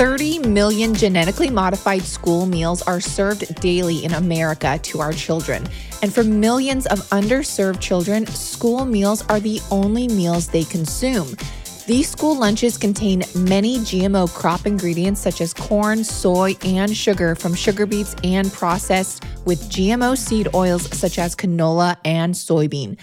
30 million genetically modified school meals are served daily in America to our children. And for millions of underserved children, school meals are the only meals they consume. These school lunches contain many GMO crop ingredients such as corn, soy, and sugar from sugar beets and processed with GMO seed oils such as canola and soybean.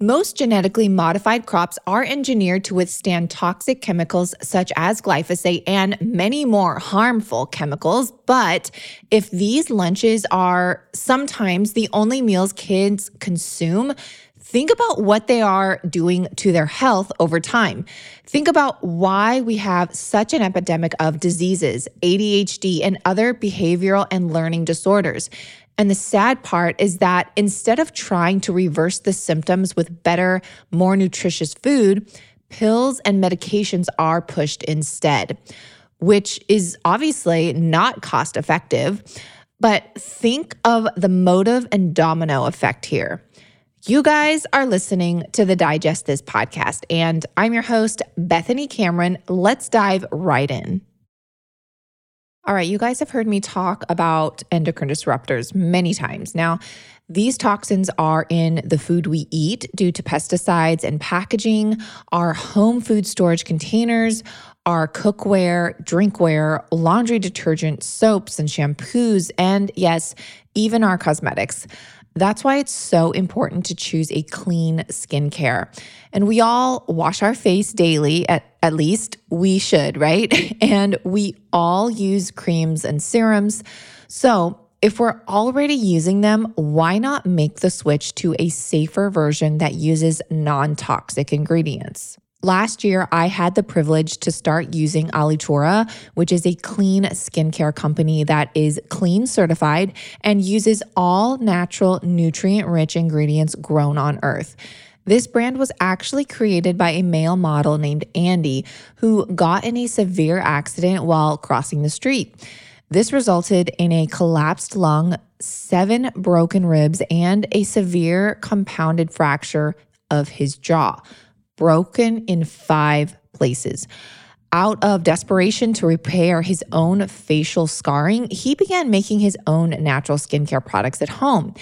Most genetically modified crops are engineered to withstand toxic chemicals such as glyphosate and many more harmful chemicals. But if these lunches are sometimes the only meals kids consume, think about what they are doing to their health over time. Think about why we have such an epidemic of diseases, ADHD, and other behavioral and learning disorders. And the sad part is that instead of trying to reverse the symptoms with better, more nutritious food, pills and medications are pushed instead, which is obviously not cost effective. But think of the motive and domino effect here. You guys are listening to the Digest This podcast, and I'm your host, Bethany Cameron. Let's dive right in. All right, you guys have heard me talk about endocrine disruptors many times. Now, these toxins are in the food we eat due to pesticides and packaging, our home food storage containers, our cookware, drinkware, laundry detergent, soaps, and shampoos, and yes, even our cosmetics. That's why it's so important to choose a clean skincare. And we all wash our face daily, at, at least we should, right? And we all use creams and serums. So, if we're already using them, why not make the switch to a safer version that uses non toxic ingredients? Last year, I had the privilege to start using Alitura, which is a clean skincare company that is clean certified and uses all natural, nutrient rich ingredients grown on earth. This brand was actually created by a male model named Andy who got in a severe accident while crossing the street. This resulted in a collapsed lung, seven broken ribs, and a severe compounded fracture of his jaw broken in five places. Out of desperation to repair his own facial scarring, he began making his own natural skincare products at home.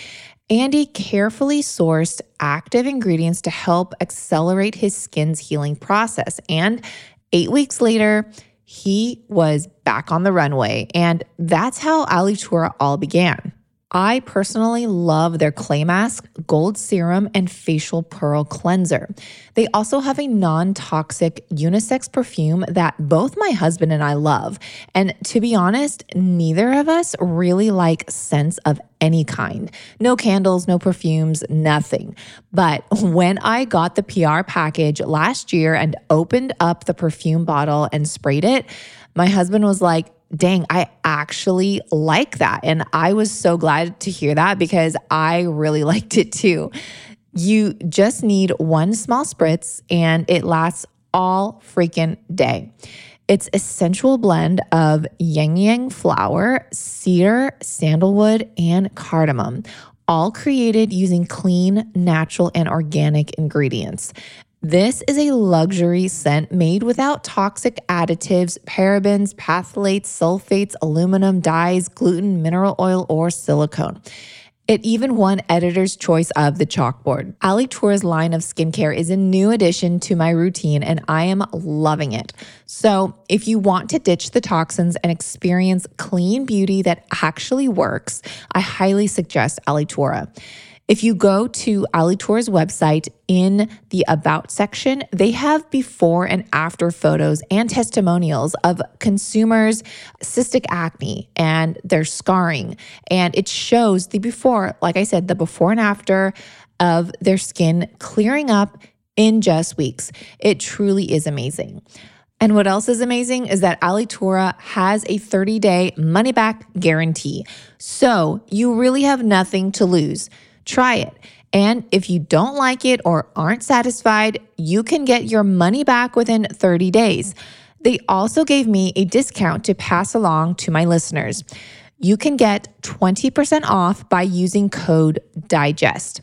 Andy carefully sourced active ingredients to help accelerate his skin's healing process. And eight weeks later, he was back on the runway. And that's how Alitura all began. I personally love their clay mask, gold serum, and facial pearl cleanser. They also have a non toxic unisex perfume that both my husband and I love. And to be honest, neither of us really like scents of any kind. No candles, no perfumes, nothing. But when I got the PR package last year and opened up the perfume bottle and sprayed it, my husband was like, dang, I actually like that. And I was so glad to hear that because I really liked it too. You just need one small spritz and it lasts all freaking day. It's a sensual blend of ylang ylang flower, cedar, sandalwood, and cardamom, all created using clean, natural, and organic ingredients. This is a luxury scent made without toxic additives, parabens, phthalates, sulfates, aluminum, dyes, gluten, mineral oil, or silicone. It even won editor's choice of the chalkboard. Alitura's line of skincare is a new addition to my routine and I am loving it. So, if you want to ditch the toxins and experience clean beauty that actually works, I highly suggest Ali Alitura. If you go to Alitura's website in the About section, they have before and after photos and testimonials of consumers' cystic acne and their scarring. And it shows the before, like I said, the before and after of their skin clearing up in just weeks. It truly is amazing. And what else is amazing is that Alitura has a 30 day money back guarantee. So you really have nothing to lose. Try it. And if you don't like it or aren't satisfied, you can get your money back within 30 days. They also gave me a discount to pass along to my listeners. You can get 20% off by using code DIGEST.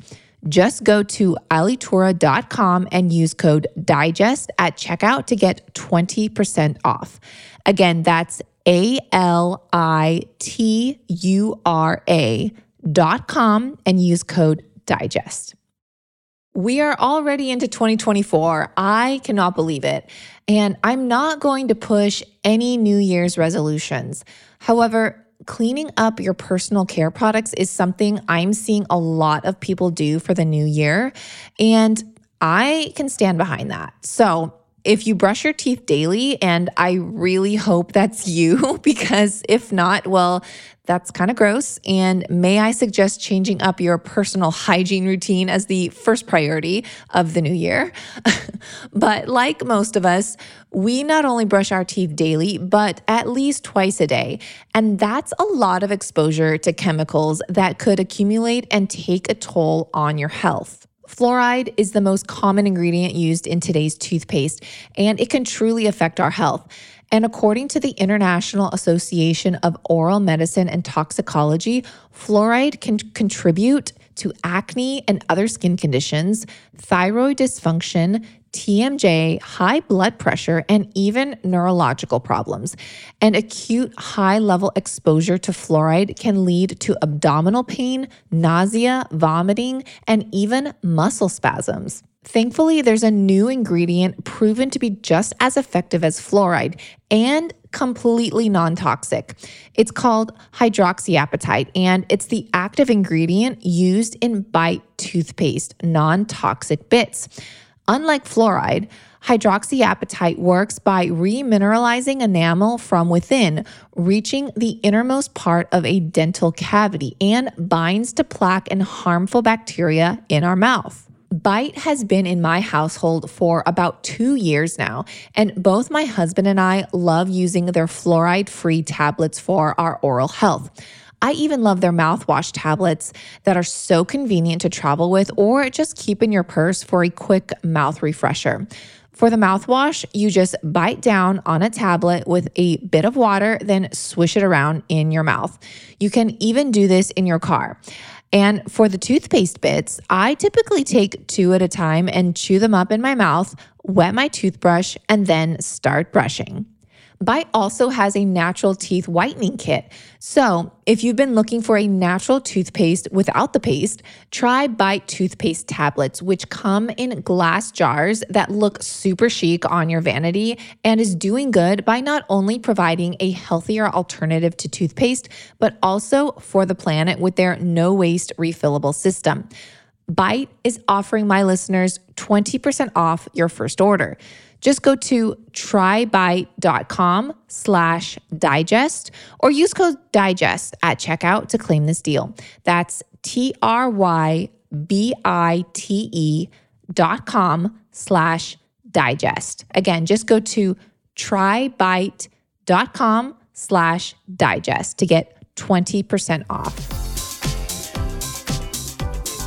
Just go to alitura.com and use code DIGEST at checkout to get 20% off. Again, that's A L I T U R A com and use code DIGEST. We are already into 2024. I cannot believe it. And I'm not going to push any New Year's resolutions. However, cleaning up your personal care products is something I'm seeing a lot of people do for the new year. And I can stand behind that. So, if you brush your teeth daily, and I really hope that's you, because if not, well, that's kind of gross. And may I suggest changing up your personal hygiene routine as the first priority of the new year? but like most of us, we not only brush our teeth daily, but at least twice a day. And that's a lot of exposure to chemicals that could accumulate and take a toll on your health. Fluoride is the most common ingredient used in today's toothpaste, and it can truly affect our health. And according to the International Association of Oral Medicine and Toxicology, fluoride can contribute to acne and other skin conditions, thyroid dysfunction, TMJ, high blood pressure, and even neurological problems. And acute high level exposure to fluoride can lead to abdominal pain, nausea, vomiting, and even muscle spasms. Thankfully, there's a new ingredient proven to be just as effective as fluoride and completely non toxic. It's called hydroxyapatite, and it's the active ingredient used in Bite toothpaste, non toxic bits. Unlike fluoride, hydroxyapatite works by remineralizing enamel from within, reaching the innermost part of a dental cavity, and binds to plaque and harmful bacteria in our mouth. Bite has been in my household for about two years now, and both my husband and I love using their fluoride free tablets for our oral health. I even love their mouthwash tablets that are so convenient to travel with or just keep in your purse for a quick mouth refresher. For the mouthwash, you just bite down on a tablet with a bit of water, then swish it around in your mouth. You can even do this in your car. And for the toothpaste bits, I typically take two at a time and chew them up in my mouth, wet my toothbrush, and then start brushing. Bite also has a natural teeth whitening kit. So, if you've been looking for a natural toothpaste without the paste, try Bite toothpaste tablets, which come in glass jars that look super chic on your vanity and is doing good by not only providing a healthier alternative to toothpaste, but also for the planet with their no waste refillable system. Bite is offering my listeners 20% off your first order. Just go to trybite.com slash digest or use code digest at checkout to claim this deal. That's T-R-Y-B-I-T-E dot com slash digest. Again, just go to trybite.com slash digest to get 20% off.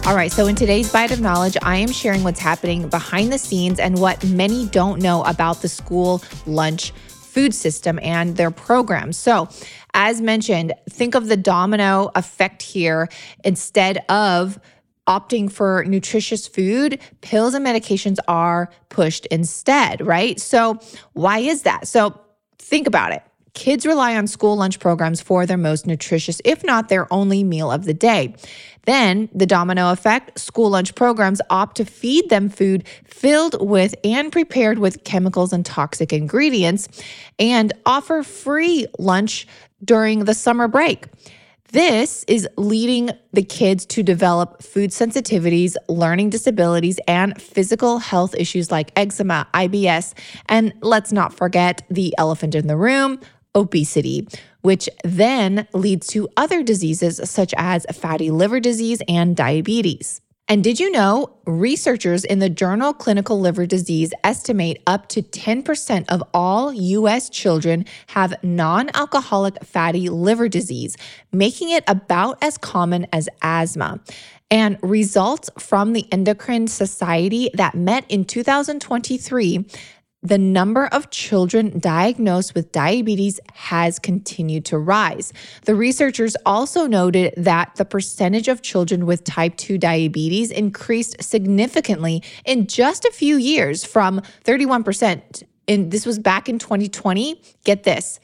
All right, so in today's Bite of Knowledge, I am sharing what's happening behind the scenes and what many don't know about the school lunch food system and their programs. So, as mentioned, think of the domino effect here instead of opting for nutritious food, pills and medications are pushed instead, right? So, why is that? So, think about it. Kids rely on school lunch programs for their most nutritious, if not their only meal of the day. Then, the domino effect school lunch programs opt to feed them food filled with and prepared with chemicals and toxic ingredients and offer free lunch during the summer break. This is leading the kids to develop food sensitivities, learning disabilities, and physical health issues like eczema, IBS, and let's not forget the elephant in the room obesity, which then leads to other diseases such as fatty liver disease and diabetes. And did you know researchers in the journal Clinical Liver Disease estimate up to 10% of all US children have non alcoholic fatty liver disease, making it about as common as asthma. And results from the Endocrine Society that met in 2023 the number of children diagnosed with diabetes has continued to rise. The researchers also noted that the percentage of children with type 2 diabetes increased significantly in just a few years from 31% and this was back in 2020. Get this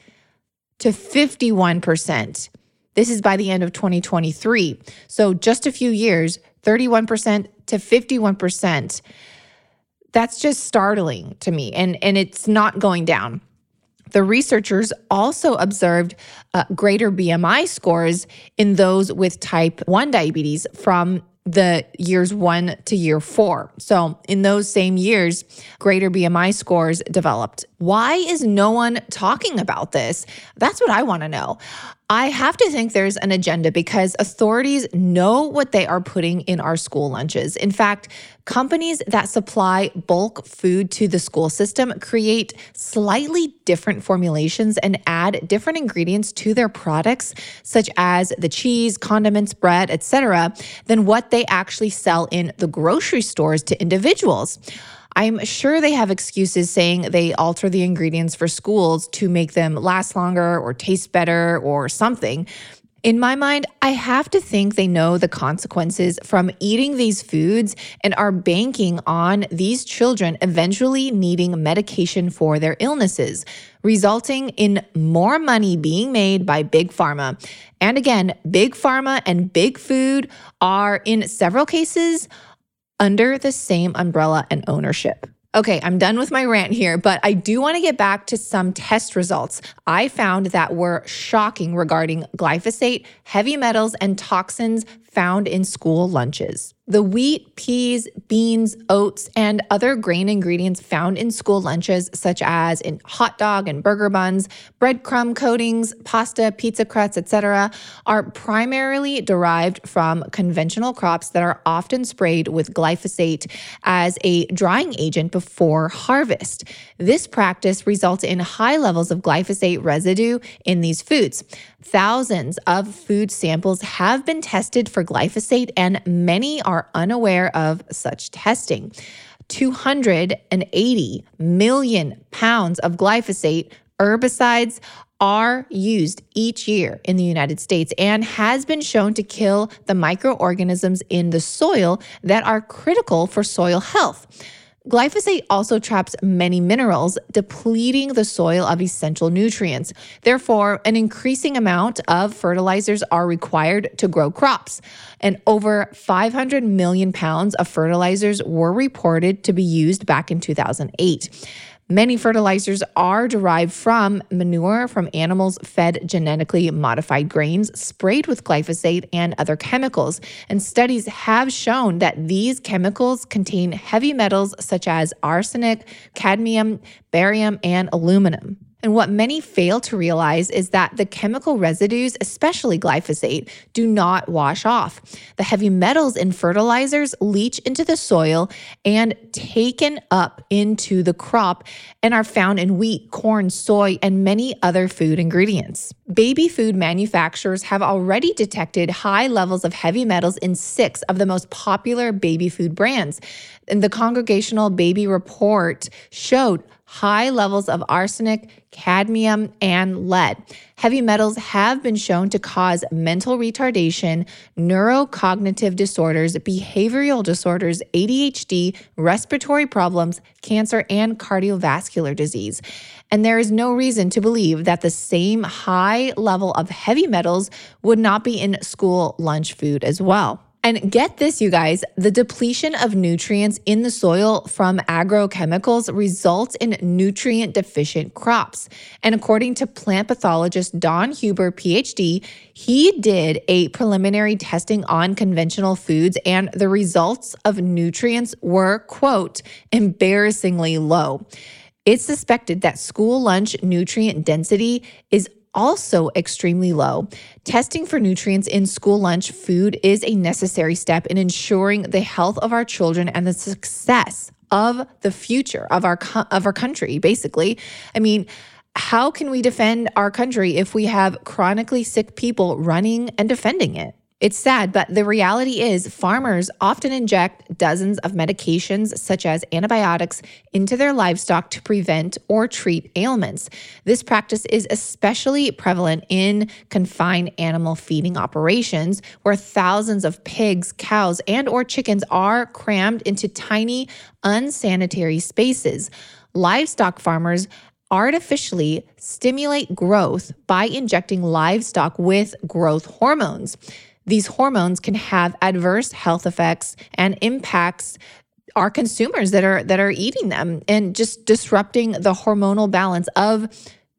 to 51%. This is by the end of 2023. So just a few years, 31% to 51%. That's just startling to me. And, and it's not going down. The researchers also observed uh, greater BMI scores in those with type 1 diabetes from the years one to year four. So, in those same years, greater BMI scores developed. Why is no one talking about this? That's what I want to know. I have to think there's an agenda because authorities know what they are putting in our school lunches. In fact, companies that supply bulk food to the school system create slightly different formulations and add different ingredients to their products such as the cheese, condiments, bread, etc., than what they actually sell in the grocery stores to individuals. I'm sure they have excuses saying they alter the ingredients for schools to make them last longer or taste better or something. In my mind, I have to think they know the consequences from eating these foods and are banking on these children eventually needing medication for their illnesses, resulting in more money being made by Big Pharma. And again, Big Pharma and Big Food are, in several cases, under the same umbrella and ownership. Okay, I'm done with my rant here, but I do want to get back to some test results I found that were shocking regarding glyphosate, heavy metals, and toxins found in school lunches. The wheat, peas, beans, oats, and other grain ingredients found in school lunches, such as in hot dog and burger buns, breadcrumb coatings, pasta, pizza crusts, etc., are primarily derived from conventional crops that are often sprayed with glyphosate as a drying agent before harvest. This practice results in high levels of glyphosate residue in these foods. Thousands of food samples have been tested for glyphosate, and many are unaware of such testing. 280 million pounds of glyphosate herbicides are used each year in the United States and has been shown to kill the microorganisms in the soil that are critical for soil health. Glyphosate also traps many minerals, depleting the soil of essential nutrients. Therefore, an increasing amount of fertilizers are required to grow crops. And over 500 million pounds of fertilizers were reported to be used back in 2008. Many fertilizers are derived from manure from animals fed genetically modified grains sprayed with glyphosate and other chemicals. And studies have shown that these chemicals contain heavy metals such as arsenic, cadmium, barium, and aluminum. And what many fail to realize is that the chemical residues, especially glyphosate, do not wash off. The heavy metals in fertilizers leach into the soil and taken up into the crop and are found in wheat, corn, soy, and many other food ingredients. Baby food manufacturers have already detected high levels of heavy metals in six of the most popular baby food brands. And the Congregational Baby Report showed high levels of arsenic, cadmium, and lead. Heavy metals have been shown to cause mental retardation, neurocognitive disorders, behavioral disorders, ADHD, respiratory problems, cancer, and cardiovascular disease. And there is no reason to believe that the same high level of heavy metals would not be in school lunch food as well. And get this, you guys, the depletion of nutrients in the soil from agrochemicals results in nutrient deficient crops. And according to plant pathologist Don Huber, PhD, he did a preliminary testing on conventional foods, and the results of nutrients were, quote, embarrassingly low. It's suspected that school lunch nutrient density is also extremely low. Testing for nutrients in school lunch food is a necessary step in ensuring the health of our children and the success of the future of our of our country basically. I mean, how can we defend our country if we have chronically sick people running and defending it? It's sad, but the reality is farmers often inject dozens of medications, such as antibiotics, into their livestock to prevent or treat ailments. This practice is especially prevalent in confined animal feeding operations, where thousands of pigs, cows, and or chickens are crammed into tiny, unsanitary spaces. Livestock farmers artificially stimulate growth by injecting livestock with growth hormones. These hormones can have adverse health effects and impacts our consumers that are that are eating them and just disrupting the hormonal balance of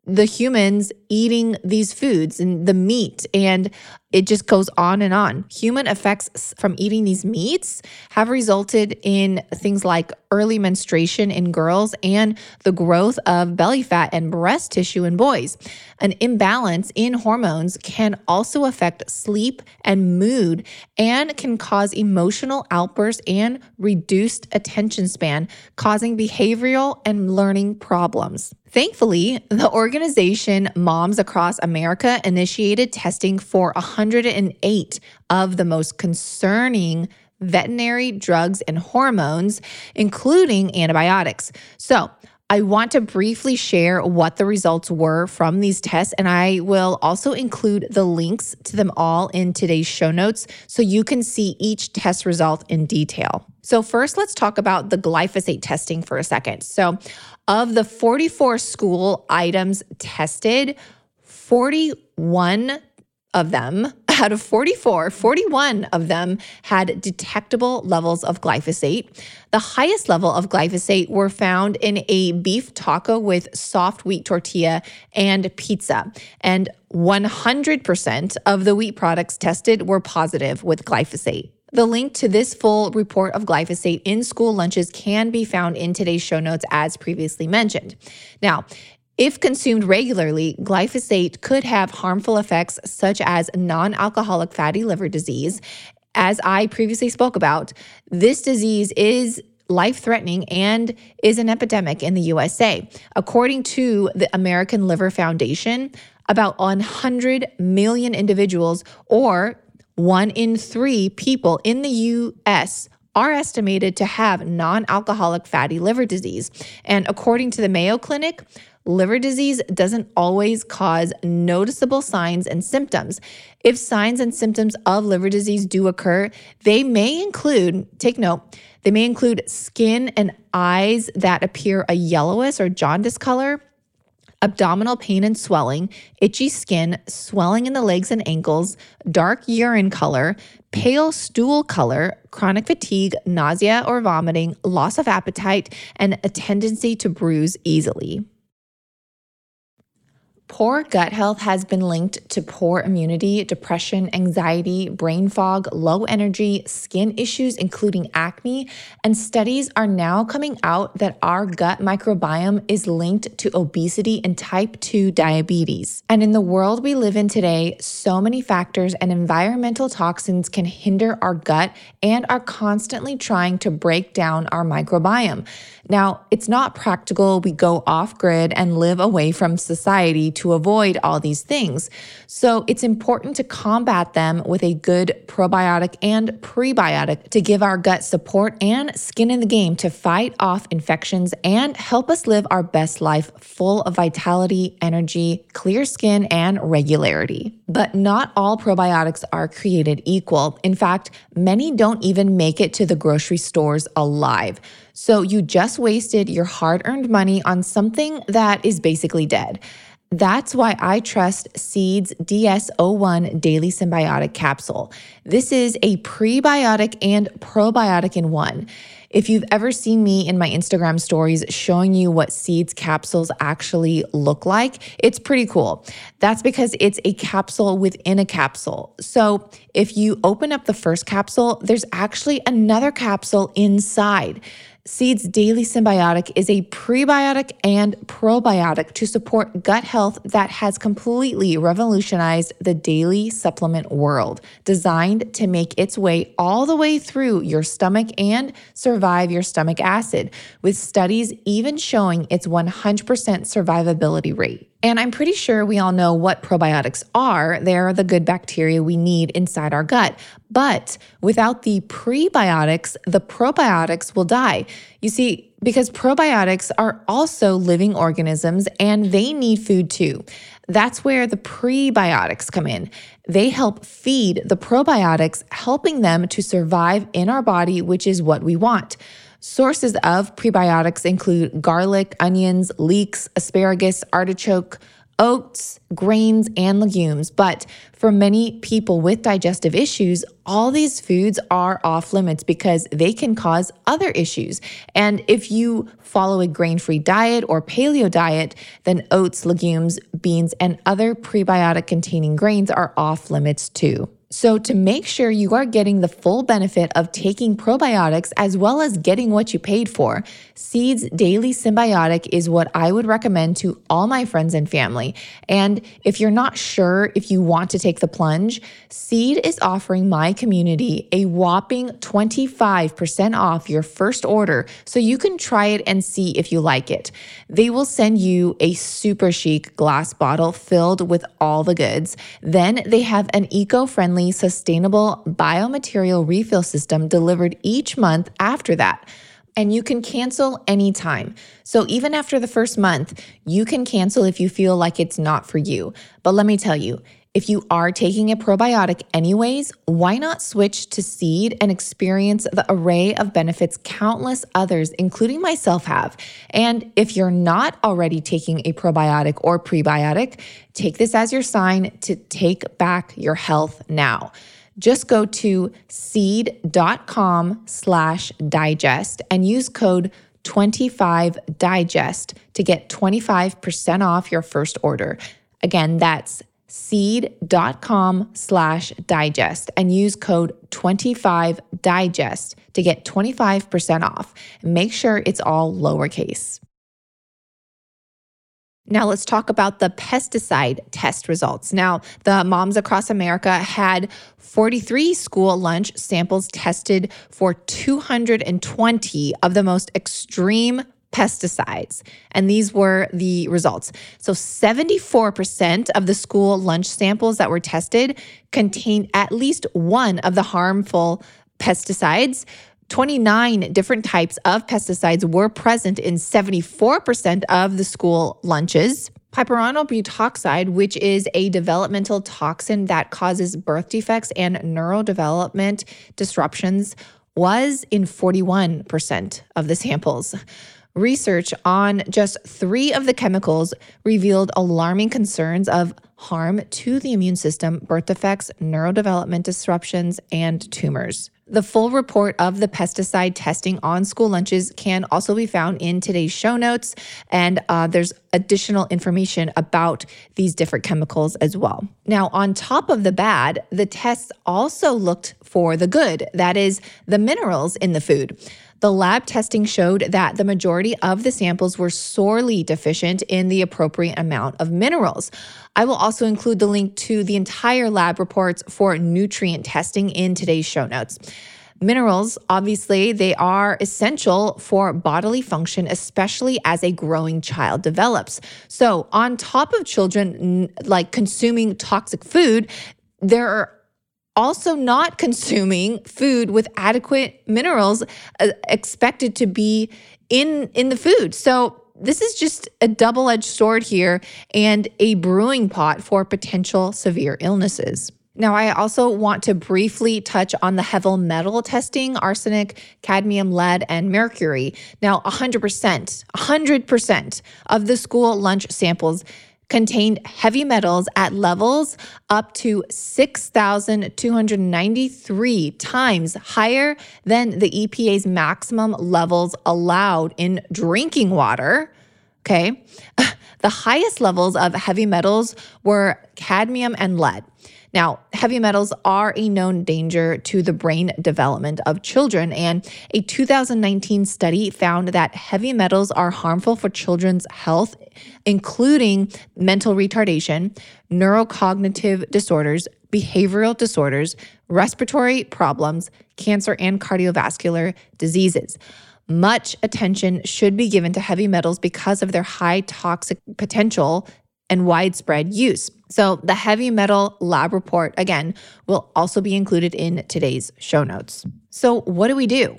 the humans eating these foods and the meat and it just goes on and on. Human effects from eating these meats have resulted in things like early menstruation in girls and the growth of belly fat and breast tissue in boys. An imbalance in hormones can also affect sleep and mood and can cause emotional outbursts and reduced attention span, causing behavioral and learning problems. Thankfully, the organization Moms Across America initiated testing for 108 of the most concerning veterinary drugs and hormones, including antibiotics. So, I want to briefly share what the results were from these tests, and I will also include the links to them all in today's show notes so you can see each test result in detail. So, first, let's talk about the glyphosate testing for a second. So, of the 44 school items tested, 41 of them out of 44, 41 of them had detectable levels of glyphosate. The highest level of glyphosate were found in a beef taco with soft wheat tortilla and pizza. And 100% of the wheat products tested were positive with glyphosate. The link to this full report of glyphosate in school lunches can be found in today's show notes, as previously mentioned. Now, if consumed regularly, glyphosate could have harmful effects such as non alcoholic fatty liver disease. As I previously spoke about, this disease is life threatening and is an epidemic in the USA. According to the American Liver Foundation, about 100 million individuals, or one in three people in the US, are estimated to have non alcoholic fatty liver disease. And according to the Mayo Clinic, liver disease doesn't always cause noticeable signs and symptoms. If signs and symptoms of liver disease do occur, they may include, take note, they may include skin and eyes that appear a yellowish or jaundice color, abdominal pain and swelling, itchy skin, swelling in the legs and ankles, dark urine color, pale stool color, chronic fatigue, nausea or vomiting, loss of appetite, and a tendency to bruise easily. Poor gut health has been linked to poor immunity, depression, anxiety, brain fog, low energy, skin issues, including acne. And studies are now coming out that our gut microbiome is linked to obesity and type 2 diabetes. And in the world we live in today, so many factors and environmental toxins can hinder our gut and are constantly trying to break down our microbiome. Now, it's not practical. We go off grid and live away from society to avoid all these things. So it's important to combat them with a good probiotic and prebiotic to give our gut support and skin in the game to fight off infections and help us live our best life full of vitality, energy, clear skin, and regularity. But not all probiotics are created equal. In fact, many don't even make it to the grocery stores alive. So you just wasted your hard earned money on something that is basically dead. That's why I trust Seeds DS01 Daily Synbiotic Capsule. This is a prebiotic and probiotic in one. If you've ever seen me in my Instagram stories showing you what seeds capsules actually look like, it's pretty cool. That's because it's a capsule within a capsule. So if you open up the first capsule, there's actually another capsule inside. Seeds Daily Synbiotic is a prebiotic and probiotic to support gut health that has completely revolutionized the daily supplement world, designed to make its way all the way through your stomach and survive your stomach acid, with studies even showing its 100% survivability rate. And I'm pretty sure we all know what probiotics are. They're the good bacteria we need inside our gut. But without the prebiotics, the probiotics will die. You see, because probiotics are also living organisms and they need food too. That's where the prebiotics come in. They help feed the probiotics, helping them to survive in our body, which is what we want. Sources of prebiotics include garlic, onions, leeks, asparagus, artichoke, oats, grains, and legumes. But for many people with digestive issues, all these foods are off limits because they can cause other issues. And if you follow a grain free diet or paleo diet, then oats, legumes, beans, and other prebiotic containing grains are off limits too. So, to make sure you are getting the full benefit of taking probiotics as well as getting what you paid for, Seed's Daily Synbiotic is what I would recommend to all my friends and family. And if you're not sure if you want to take the plunge, Seed is offering my community a whopping 25% off your first order so you can try it and see if you like it. They will send you a super chic glass bottle filled with all the goods. Then they have an eco friendly sustainable biomaterial refill system delivered each month after that. And you can cancel anytime. So even after the first month, you can cancel if you feel like it's not for you. But let me tell you, if you are taking a probiotic anyways, why not switch to seed and experience the array of benefits countless others, including myself, have? And if you're not already taking a probiotic or prebiotic, take this as your sign to take back your health now. Just go to seed.com slash digest and use code 25digest to get 25% off your first order. Again, that's seed.com slash digest and use code 25digest to get 25% off. Make sure it's all lowercase. Now, let's talk about the pesticide test results. Now, the Moms Across America had 43 school lunch samples tested for 220 of the most extreme pesticides. And these were the results. So 74% of the school lunch samples that were tested contained at least one of the harmful pesticides. 29 different types of pesticides were present in 74% of the school lunches. Piperonyl butoxide, which is a developmental toxin that causes birth defects and neurodevelopment disruptions, was in 41% of the samples. Research on just three of the chemicals revealed alarming concerns of harm to the immune system, birth defects, neurodevelopment disruptions, and tumors. The full report of the pesticide testing on school lunches can also be found in today's show notes, and uh, there's additional information about these different chemicals as well. Now, on top of the bad, the tests also looked for the good, that is, the minerals in the food. The lab testing showed that the majority of the samples were sorely deficient in the appropriate amount of minerals. I will also include the link to the entire lab reports for nutrient testing in today's show notes. Minerals, obviously, they are essential for bodily function, especially as a growing child develops. So, on top of children like consuming toxic food, there are also not consuming food with adequate minerals uh, expected to be in in the food. So this is just a double-edged sword here and a brewing pot for potential severe illnesses. Now, I also want to briefly touch on the heavy metal testing arsenic, cadmium, lead, and mercury. Now, 100%, 100% of the school lunch samples contained heavy metals at levels up to 6,293 times higher than the EPA's maximum levels allowed in drinking water. Okay. The highest levels of heavy metals were cadmium and lead. Now, heavy metals are a known danger to the brain development of children, and a 2019 study found that heavy metals are harmful for children's health, including mental retardation, neurocognitive disorders, behavioral disorders, respiratory problems, cancer, and cardiovascular diseases. Much attention should be given to heavy metals because of their high toxic potential and widespread use. So, the heavy metal lab report, again, will also be included in today's show notes. So, what do we do?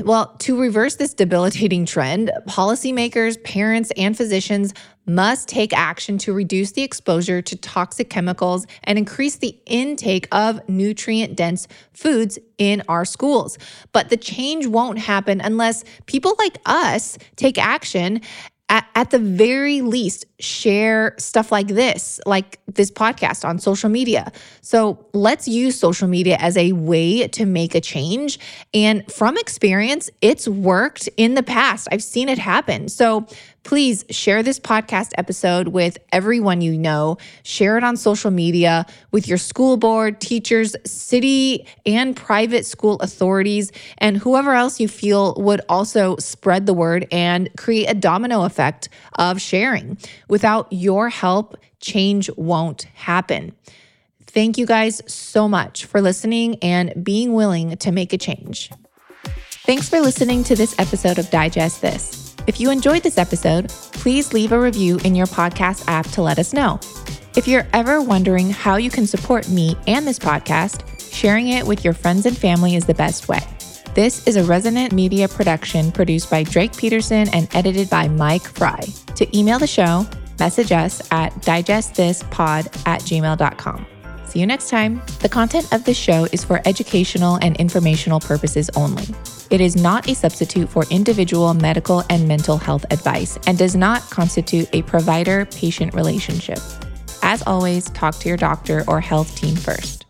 Well, to reverse this debilitating trend, policymakers, parents, and physicians must take action to reduce the exposure to toxic chemicals and increase the intake of nutrient dense foods in our schools. But the change won't happen unless people like us take action at, at, the very least, share stuff like this, like this podcast on social media. So let's use social media as a way to make a change. And from experience, it's worked in the past. I've seen it happen. So please share this podcast episode with everyone you know. Share it on social media with your school board, teachers, city and private school authorities, and whoever else you feel would also spread the word and create a domino effect of sharing. Without your help, change won't happen. Thank you guys so much for listening and being willing to make a change. Thanks for listening to this episode of Digest This. If you enjoyed this episode, please leave a review in your podcast app to let us know. If you're ever wondering how you can support me and this podcast, sharing it with your friends and family is the best way. This is a Resonant Media production produced by Drake Peterson and edited by Mike Fry. To email the show, message us at digestthispod at gmail.com. See you next time. The content of this show is for educational and informational purposes only. It is not a substitute for individual medical and mental health advice and does not constitute a provider patient relationship. As always, talk to your doctor or health team first.